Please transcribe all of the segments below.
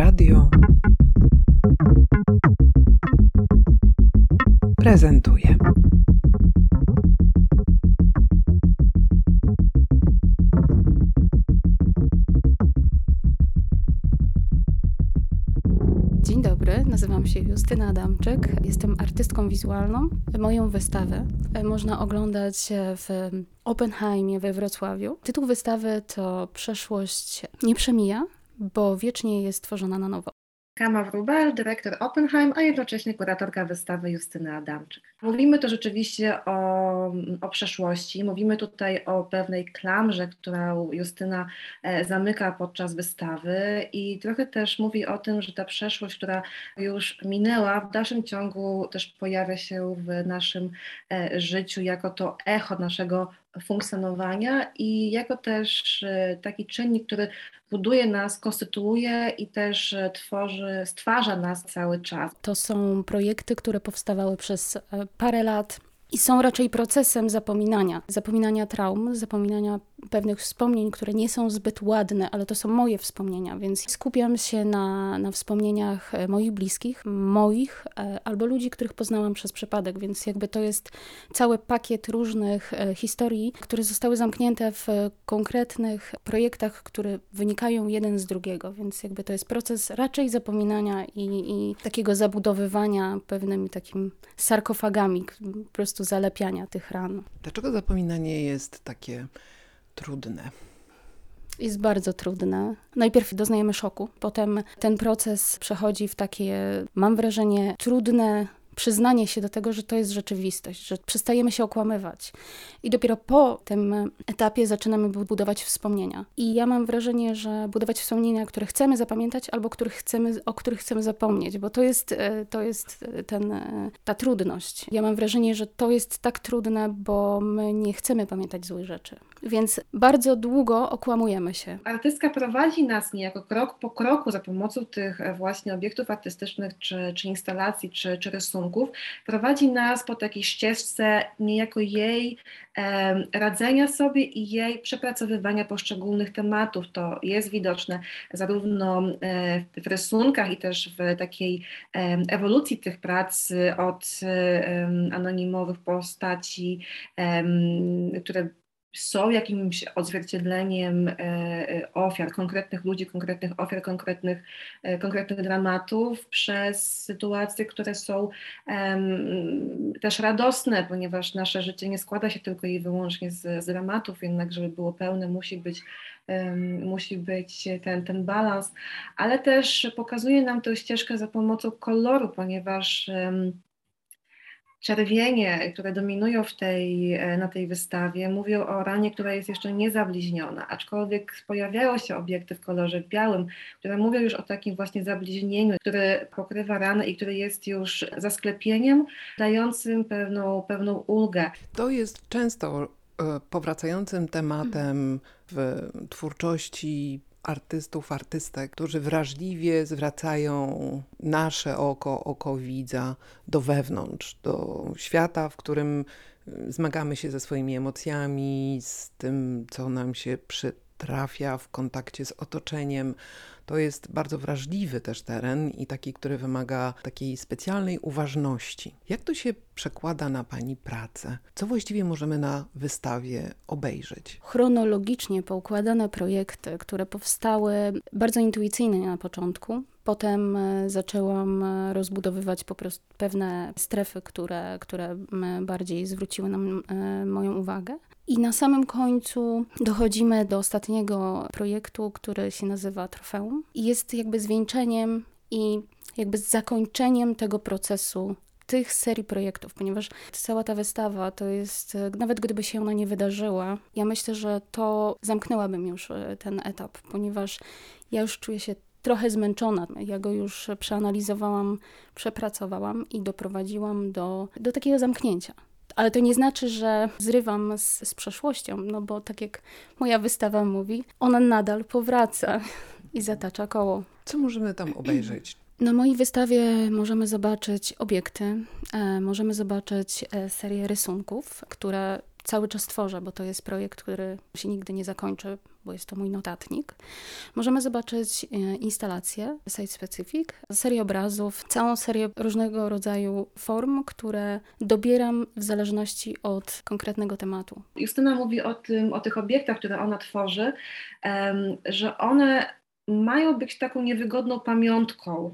Radio prezentuje. Dzień dobry, nazywam się Justyna Adamczyk, jestem artystką wizualną. Moją wystawę można oglądać w Oppenheimie we Wrocławiu. Tytuł wystawy to Przeszłość nie przemija, bo wiecznie jest tworzona na nowo. Kama Wrubel, dyrektor Oppenheim, a jednocześnie kuratorka wystawy Justyny Adamczyk. Mówimy tu rzeczywiście o, o przeszłości, mówimy tutaj o pewnej klamrze, którą Justyna e, zamyka podczas wystawy i trochę też mówi o tym, że ta przeszłość, która już minęła, w dalszym ciągu też pojawia się w naszym e, życiu jako to echo naszego funkcjonowania i jako też e, taki czynnik, który buduje nas, konstytuuje i też e, tworzy, stwarza nas cały czas. To są projekty, które powstawały przez e, parę lat i są raczej procesem zapominania, zapominania traum, zapominania pewnych wspomnień, które nie są zbyt ładne, ale to są moje wspomnienia, więc skupiam się na, na wspomnieniach e, moich bliskich, moich e, albo ludzi, których poznałam przez przypadek, więc jakby to jest cały pakiet różnych e, historii, które zostały zamknięte w konkretnych projektach, które wynikają jeden z drugiego, więc jakby to jest proces raczej zapominania i, i takiego zabudowywania pewnymi takimi sarkofagami, po prostu zalepiania tych ran. Dlaczego zapominanie jest takie trudne? Jest bardzo trudne. Najpierw doznajemy szoku, potem ten proces przechodzi w takie, mam wrażenie, trudne przyznanie się do tego, że to jest rzeczywistość, że przestajemy się okłamywać. I dopiero po tym etapie zaczynamy budować wspomnienia. I ja mam wrażenie, że budować wspomnienia, które chcemy zapamiętać albo których chcemy, o których chcemy zapomnieć, bo to jest, e, to jest ten, e, ta trudność. Ja mam wrażenie, że to jest tak trudne, bo my nie chcemy pamiętać złych rzeczy. Więc bardzo długo okłamujemy się. Artystka prowadzi nas niejako krok po kroku za pomocą tych e, właśnie obiektów artystycznych, czy, czy instalacji, czy, czy rysunków prowadzi nas po takiej ścieżce niejako jej radzenia sobie i jej przepracowywania poszczególnych tematów. To jest widoczne zarówno e, w rysunkach i też w takiej ewolucji tych prac od anonimowych postaci, które są jakimś odzwierciedleniem e, e, ofiar, konkretnych ludzi, konkretnych ofiar, konkretnych, e, konkretnych dramatów, przez sytuacje, które są um, też radosne, ponieważ nasze życie nie składa się tylko i wyłącznie z, z dramatów, jednak żeby było pełne, musi być, um, musi być ten, ten balans, ale też pokazuje nam tę ścieżkę za pomocą koloru, ponieważ um, czerwienie, które dominują w tej, e, na tej wystawie, mówią o ranie, która jest jeszcze niezabliźniona, aczkolwiek pojawiają się obiekty w kolorze białym, które mówią już o takim właśnie zabliźnieniu, które pokrywa ranę i który jest już zasklepieniem, dającym pewną, pewną ulgę. To jest często e, powracającym tematem w twórczości artystów, artystek, którzy wrażliwie zwracają nasze oko, oko widza do wewnątrz, do świata, w którym y, zmagamy się ze swoimi emocjami, z tym, co nam się przytrafia w kontakcie z otoczeniem, to jest bardzo wrażliwy też teren i taki, który wymaga takiej specjalnej uważności. Jak to się przekłada na Pani pracę? Co właściwie możemy na wystawie obejrzeć? Chronologicznie poukładane projekty, które powstały bardzo intuicyjnie na początku. Potem e, zaczęłam e, rozbudowywać po prostu pewne strefy, które, które bardziej zwróciły nam e, moją uwagę. I na samym końcu dochodzimy do ostatniego projektu, który się nazywa Trofeum. I jest jakby zwieńczeniem i jakby zakończeniem tego procesu tych serii projektów, ponieważ cała ta wystawa to jest, nawet gdyby się ona nie wydarzyła, ja myślę, że to zamknęłabym już e, ten etap, ponieważ ja już czuję się trochę zmęczona. Ja go już przeanalizowałam, przepracowałam i doprowadziłam do, do takiego zamknięcia. Ale to nie znaczy, że zrywam z, z przeszłością, no bo tak jak moja wystawa mówi, ona nadal powraca i zatacza koło. Co możemy tam obejrzeć? Na mojej wystawie możemy zobaczyć obiekty, e, możemy zobaczyć e, serię rysunków, które cały czas tworzę, bo to jest projekt, który się nigdy nie zakończy, bo jest to mój notatnik, możemy zobaczyć e, instalację Site Specific, serię obrazów, całą serię różnego rodzaju form, które dobieram w zależności od konkretnego tematu. Justyna mówi o tym, o tych obiektach, które ona tworzy, że one mają być taką niewygodną pamiątką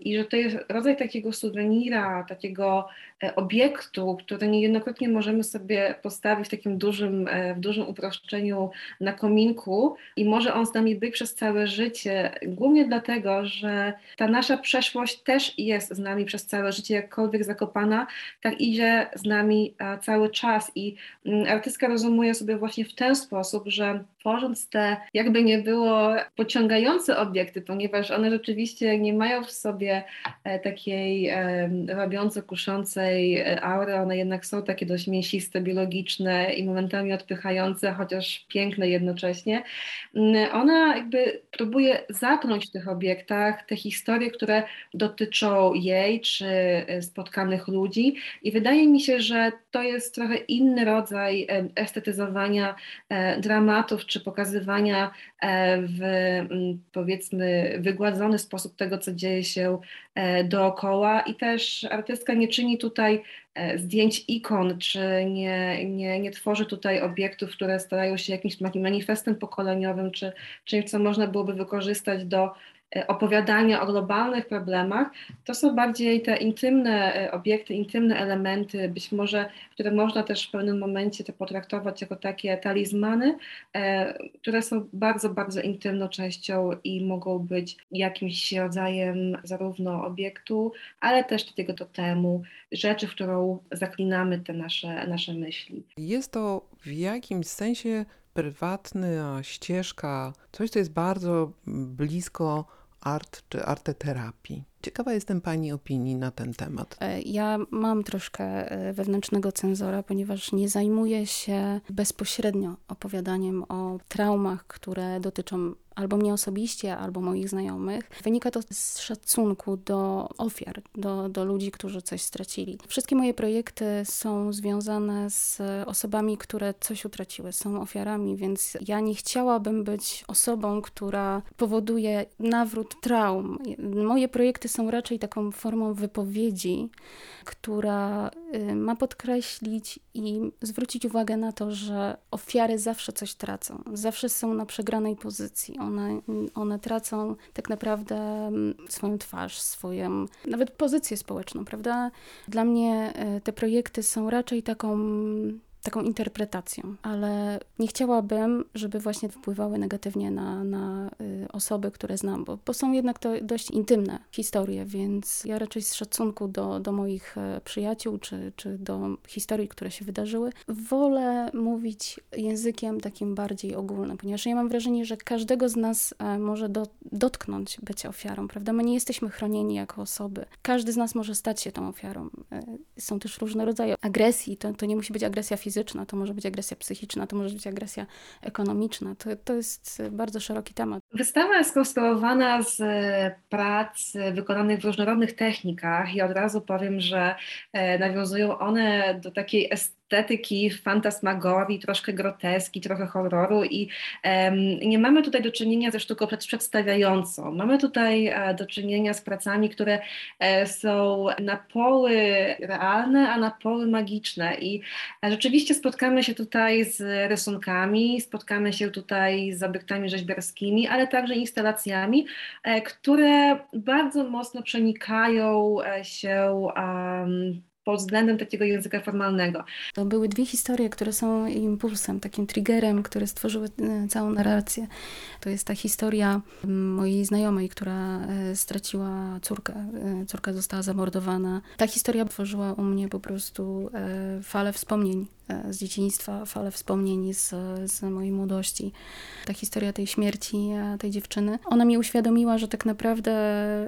i że to jest rodzaj takiego suwenira, takiego obiektu, który niejednokrotnie możemy sobie postawić w takim dużym, e, w dużym uproszczeniu na kominku i może on z nami być przez całe życie, głównie dlatego, że ta nasza przeszłość też jest z nami przez całe życie, jakkolwiek zakopana, tak idzie z nami cały czas. I mm, artystka rozumuje sobie właśnie w ten sposób, że tworząc te, jakby nie było, pociągające obiekty, ponieważ one rzeczywiście nie mają w sobie e, takiej wabiąco kuszącej e, aury, one jednak są takie dość mięsiste, biologiczne i momentami odpychające, chociaż piękne jednocześnie. Mm, ona jakby próbuje zapnąć w tych obiektach te historie, które dotyczą jej czy e, spotkanych ludzi i wydaje mi się, że to jest trochę inny rodzaj estetyzowania dramatów czy pokazywania w mm, powiedzmy wygładzony sposób tego, co dzieje się e, dookoła i też artystka nie czyni tutaj e, zdjęć ikon, czy nie, nie, nie tworzy tutaj obiektów, które starają się jakimś manifestem pokoleniowym, czy czymś, co można byłoby wykorzystać do E, opowiadania o globalnych problemach, to są bardziej te intymne e, obiekty, intymne elementy, być może, które można też w pewnym momencie to potraktować jako takie talizmany, e, które są bardzo, bardzo intymną częścią i mogą być jakimś rodzajem zarówno obiektu, ale też takiego totemu, rzeczy, w którą zaklinamy te nasze, nasze myśli. Jest to w jakimś sensie prywatna ścieżka, coś, co jest bardzo blisko art czy arteterapii. Ciekawa jestem Pani opinii na ten temat. E, ja mam troszkę e, wewnętrznego cenzora, ponieważ nie zajmuję się bezpośrednio opowiadaniem o traumach, które dotyczą albo mnie osobiście, albo moich znajomych. Wynika to z szacunku do ofiar, do, do ludzi, którzy coś stracili. Wszystkie moje projekty są związane z osobami, które coś utraciły, są ofiarami, więc ja nie chciałabym być osobą, która powoduje nawrót traum. Moje projekty są raczej taką formą wypowiedzi, która y, ma podkreślić i zwrócić uwagę na to, że ofiary zawsze coś tracą, zawsze są na przegranej pozycji. One, one tracą tak naprawdę mm, swoją twarz, swoją nawet pozycję społeczną, prawda? Dla mnie y, te projekty są raczej taką taką interpretacją, ale nie chciałabym, żeby właśnie wpływały negatywnie na, na y, osoby, które znam, bo, bo są jednak to dość intymne historie, więc ja raczej z szacunku do, do moich e, przyjaciół czy, czy do historii, które się wydarzyły, wolę mówić językiem takim bardziej ogólnym, ponieważ ja mam wrażenie, że każdego z nas e, może do, dotknąć bycie ofiarą, prawda? My nie jesteśmy chronieni jako osoby. Każdy z nas może stać się tą ofiarą. E, są też różne rodzaje agresji, to, to nie musi być agresja fizyczna, fizyczna, to może być agresja psychiczna, to może być agresja ekonomiczna. To, to jest bardzo szeroki temat. Wystawa jest skonstruowana z prac wykonanych w różnorodnych technikach i od razu powiem, że e, nawiązują one do takiej estetyki, estetyki, fantasmagorii, troszkę groteski, trochę horroru i um, nie mamy tutaj do czynienia ze sztuką przedstawiającą. Mamy tutaj e, do czynienia z pracami, które e, są na poły realne, a na poły magiczne i e, rzeczywiście spotkamy się tutaj z rysunkami, spotkamy się tutaj z obiektami rzeźbiarskimi, ale także instalacjami, które bardzo mocno przenikają się um, pod względem takiego języka formalnego. To były dwie historie, które są impulsem, takim triggerem, które stworzyły e, całą narrację. To jest ta historia mojej znajomej, która e, straciła córkę. E, córka została zamordowana. Ta historia tworzyła u mnie po prostu falę wspomnień z dzieciństwa, falę wspomnień z, z mojej młodości. Ta historia tej śmierci tej dziewczyny, ona mi uświadomiła, że tak naprawdę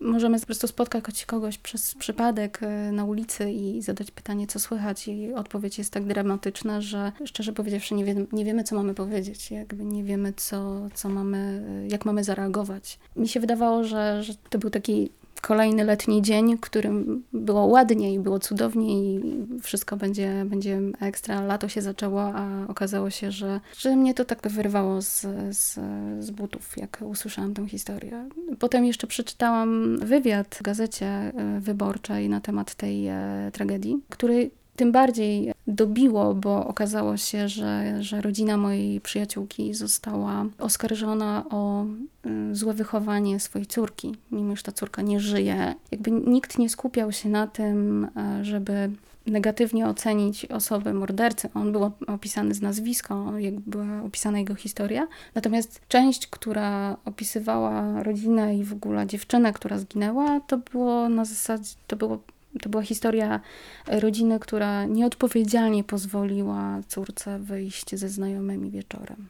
możemy po prostu spotkać kogoś przez przypadek na ulicy i zadać pytanie, co słychać i odpowiedź jest tak dramatyczna, że szczerze powiedziawszy nie, wie, nie wiemy, co mamy powiedzieć, jakby nie wiemy, co, co mamy, jak mamy zareagować. Mi się wydawało, że, że to był taki kolejny letni dzień, którym było ładnie i było cudownie i wszystko będzie, będzie ekstra. Lato się zaczęło, a okazało się, że, że mnie to tak wyrwało z, z, z butów, jak usłyszałam tę historię. Potem jeszcze przeczytałam wywiad w gazecie e, wyborczej na temat tej e, tragedii, który tym bardziej dobiło, bo okazało się, że, że rodzina mojej przyjaciółki została oskarżona o y, złe wychowanie swojej córki, mimo że ta córka nie żyje. Jakby nikt nie skupiał się na tym, e, żeby negatywnie ocenić osobę mordercy. On był opisany z nazwiska, jak była opisana jego historia. Natomiast część, która opisywała rodzinę i w ogóle dziewczynę, która zginęła, to było na zasadzie, to było to była historia rodziny, która nieodpowiedzialnie pozwoliła córce wyjść ze znajomymi wieczorem.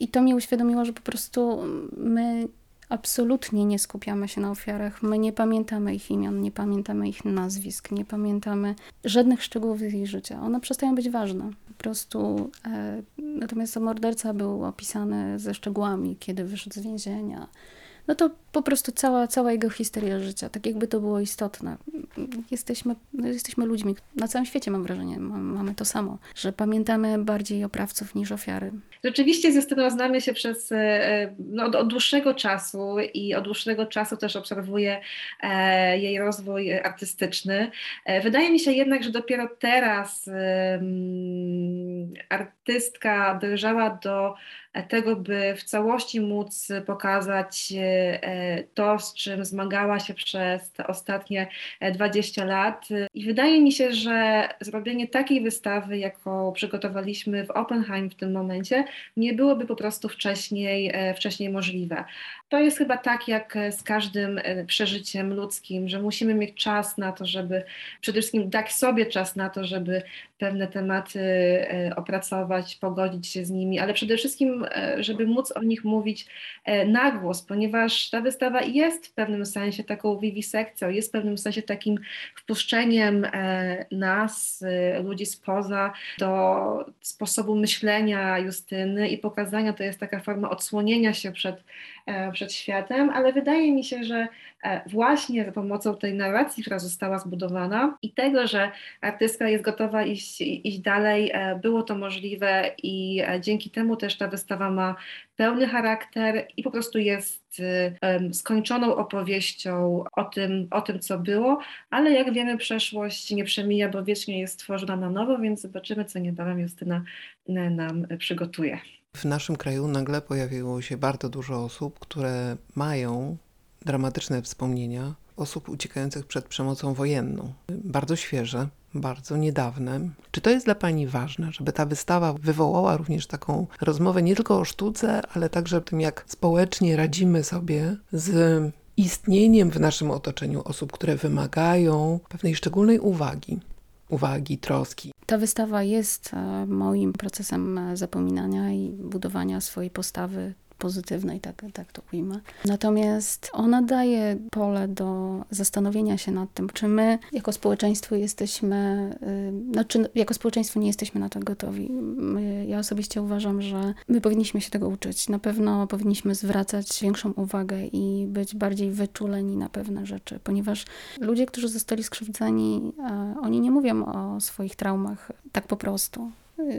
I to mi uświadomiło, że po prostu my absolutnie nie skupiamy się na ofiarach. My nie pamiętamy ich imion, nie pamiętamy ich nazwisk, nie pamiętamy żadnych szczegółów z ich życia. One przestają być ważne. Po prostu. E, natomiast morderca był opisany ze szczegółami, kiedy wyszedł z więzienia no to po prostu cała, cała jego historia życia, tak jakby to było istotne. Jesteśmy, no jesteśmy ludźmi, na całym świecie mam wrażenie, mamy to samo, że pamiętamy bardziej oprawców niż ofiary. Rzeczywiście ze Styną znamy się przez, e, no, od, od, dłuższego czasu i od dłuższego czasu też obserwuję e, jej rozwój artystyczny. E, wydaje mi się jednak, że dopiero teraz e, artystka dojrzała do tego, by w całości móc pokazać e, to, z czym zmagała się przez te ostatnie 20 lat. I wydaje mi się, że zrobienie takiej wystawy, jaką przygotowaliśmy w Oppenheim w tym momencie, nie byłoby po prostu wcześniej, e, wcześniej możliwe. To jest chyba tak jak z każdym e, przeżyciem ludzkim, że musimy mieć czas na to, żeby przede wszystkim dać sobie czas na to, żeby pewne tematy opracować, pogodzić się z nimi, ale przede wszystkim E, żeby móc o nich mówić e, na głos, ponieważ ta wystawa jest w pewnym sensie taką wiwisekcją, jest w pewnym sensie takim wpuszczeniem e, nas, ludzi spoza, do sposobu myślenia Justyny i pokazania, to jest taka forma odsłonienia się przed, przed światem, ale wydaje mi się, że właśnie za pomocą tej narracji, która została zbudowana i tego, że artystka jest gotowa iść, iść dalej, było to możliwe i dzięki temu też ta wystawa wystawa ma pełny charakter i po prostu jest skończoną opowieścią o tym, o tym, co było, ale jak wiemy, przeszłość nie przemija, bo wiecznie jest tworzona na nowo, więc zobaczymy, co niebawem Justyna nam przygotuje. W naszym kraju nagle pojawiło się bardzo dużo osób, które mają dramatyczne wspomnienia osób uciekających przed przemocą wojenną. Bardzo świeże, bardzo niedawne. Czy to jest dla Pani ważne, żeby ta wystawa wywołała również taką rozmowę nie tylko o sztuce, ale także o tym, jak społecznie radzimy sobie z istnieniem w naszym otoczeniu osób, które wymagają pewnej szczególnej uwagi? Uwagi, troski. Ta wystawa jest e, moim procesem e, zapominania i budowania swojej postawy pozytywnej, tak, tak to ujmę. Natomiast ona daje pole do zastanowienia się nad tym, czy my jako społeczeństwo jesteśmy, znaczy jako społeczeństwo nie jesteśmy na to gotowi. My, ja osobiście uważam, że my powinniśmy się tego uczyć. Na pewno powinniśmy zwracać większą uwagę i być bardziej wyczuleni na pewne rzeczy, ponieważ ludzie, którzy zostali skrzywdzeni, oni nie mówią o swoich traumach tak po prostu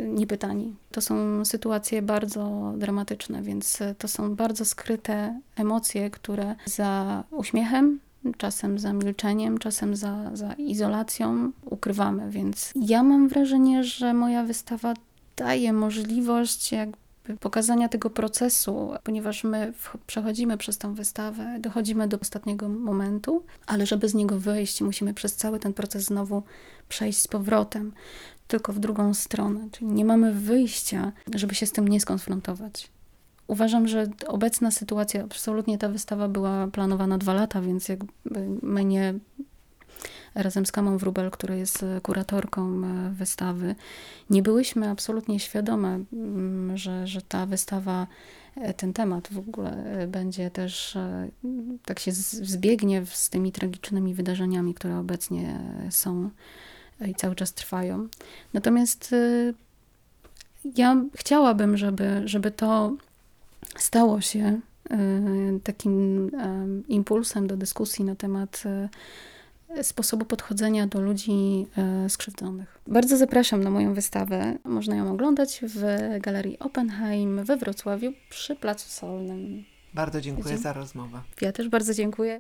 niepytani. To są sytuacje bardzo dramatyczne, więc to są bardzo skryte emocje, które za uśmiechem, czasem za milczeniem, czasem za, za izolacją ukrywamy. Więc ja mam wrażenie, że moja wystawa daje możliwość jakby pokazania tego procesu, ponieważ my przechodzimy przez tą wystawę, dochodzimy do ostatniego momentu, ale żeby z niego wyjść, musimy przez cały ten proces znowu przejść z powrotem tylko w drugą stronę. Czyli nie mamy wyjścia, żeby się z tym nie skonfrontować. Uważam, że obecna sytuacja, absolutnie ta wystawa była planowana dwa lata, więc jakby mnie razem z Kamą Wrubel, która jest kuratorką e, wystawy, nie byłyśmy absolutnie świadome, mm, że, że ta wystawa, e, ten temat w ogóle e, będzie też, tak się zbiegnie z tymi tragicznymi wydarzeniami, które obecnie są i cały czas trwają. Natomiast ja chciałabym, żeby, żeby to stało się takim em, impulsem do dyskusji na temat sposobu podchodzenia do ludzi y, skrzywdzonych. Bardzo zapraszam na moją wystawę. Można ją oglądać w Galerii Oppenheim we Wrocławiu przy Placu Solnym. Bardzo dziękuję Dzień- za rozmowę. Ja też bardzo dziękuję.